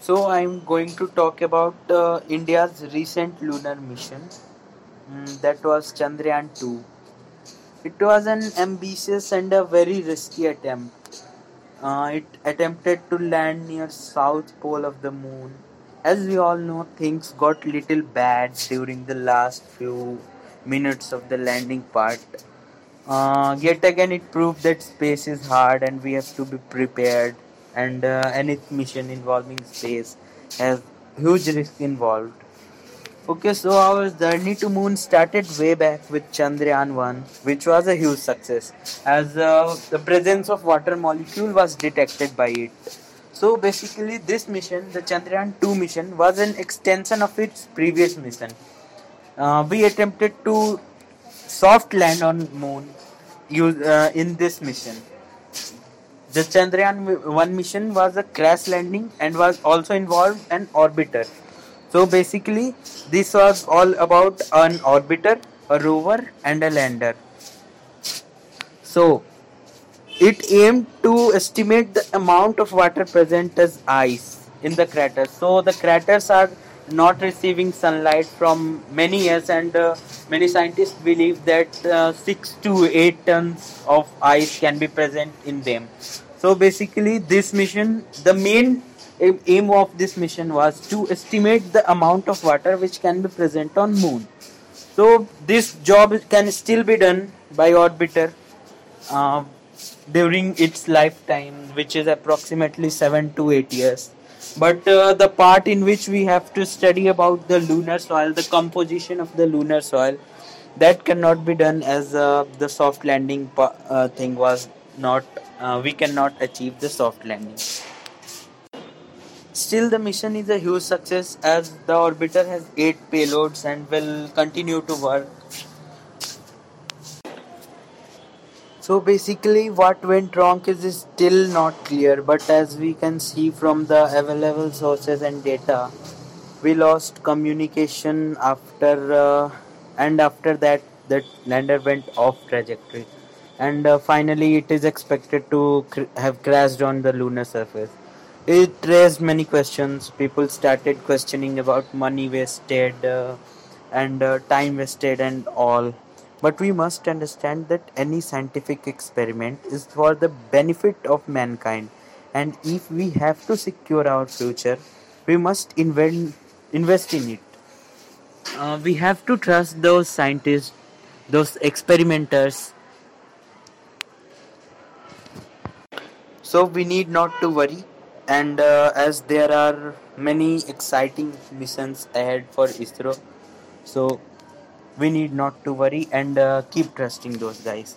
So I'm going to talk about uh, India's recent lunar mission. Mm, that was Chandrayaan 2. It was an ambitious and a very risky attempt. Uh, it attempted to land near south pole of the moon. As we all know, things got little bad during the last few minutes of the landing part. Uh, yet again, it proved that space is hard and we have to be prepared. And uh, any mission involving space has huge risk involved. Okay, so our journey to moon started way back with Chandrayaan 1, which was a huge success as uh, the presence of water molecule was detected by it. So basically, this mission, the Chandrayaan 2 mission, was an extension of its previous mission. Uh, we attempted to soft land on moon use, uh, in this mission. The Chandrayaan 1 mission was a crash landing and was also involved an orbiter. So basically, this was all about an orbiter, a rover, and a lander. So it aimed to estimate the amount of water present as ice in the craters. So the craters are not receiving sunlight from many years, and uh, many scientists believe that uh, 6 to 8 tons of ice can be present in them. So basically, this mission, the main aim of this mission was to estimate the amount of water which can be present on moon. So this job can still be done by orbiter uh, during its lifetime, which is approximately seven to eight years but uh, the part in which we have to study about the lunar soil the composition of the lunar soil that cannot be done as uh, the soft landing uh, thing was not uh, we cannot achieve the soft landing. Still the mission is a huge success as the orbiter has 8 payloads and will continue to work So basically, what went wrong is still not clear, but as we can see from the available sources and data, we lost communication after, uh, and after that, the lander went off trajectory, and uh, finally, it is expected to cr- have crashed on the lunar surface. It raised many questions. People started questioning about money wasted uh, and uh, time wasted and all but we must understand that any scientific experiment is for the benefit of mankind, and if we have to secure our future, we must invent, invest in it. Uh, we have to trust those scientists, those experimenters. So we need not to worry, and uh, as there are many exciting missions ahead for ISRO, so we need not to worry and uh, keep trusting those guys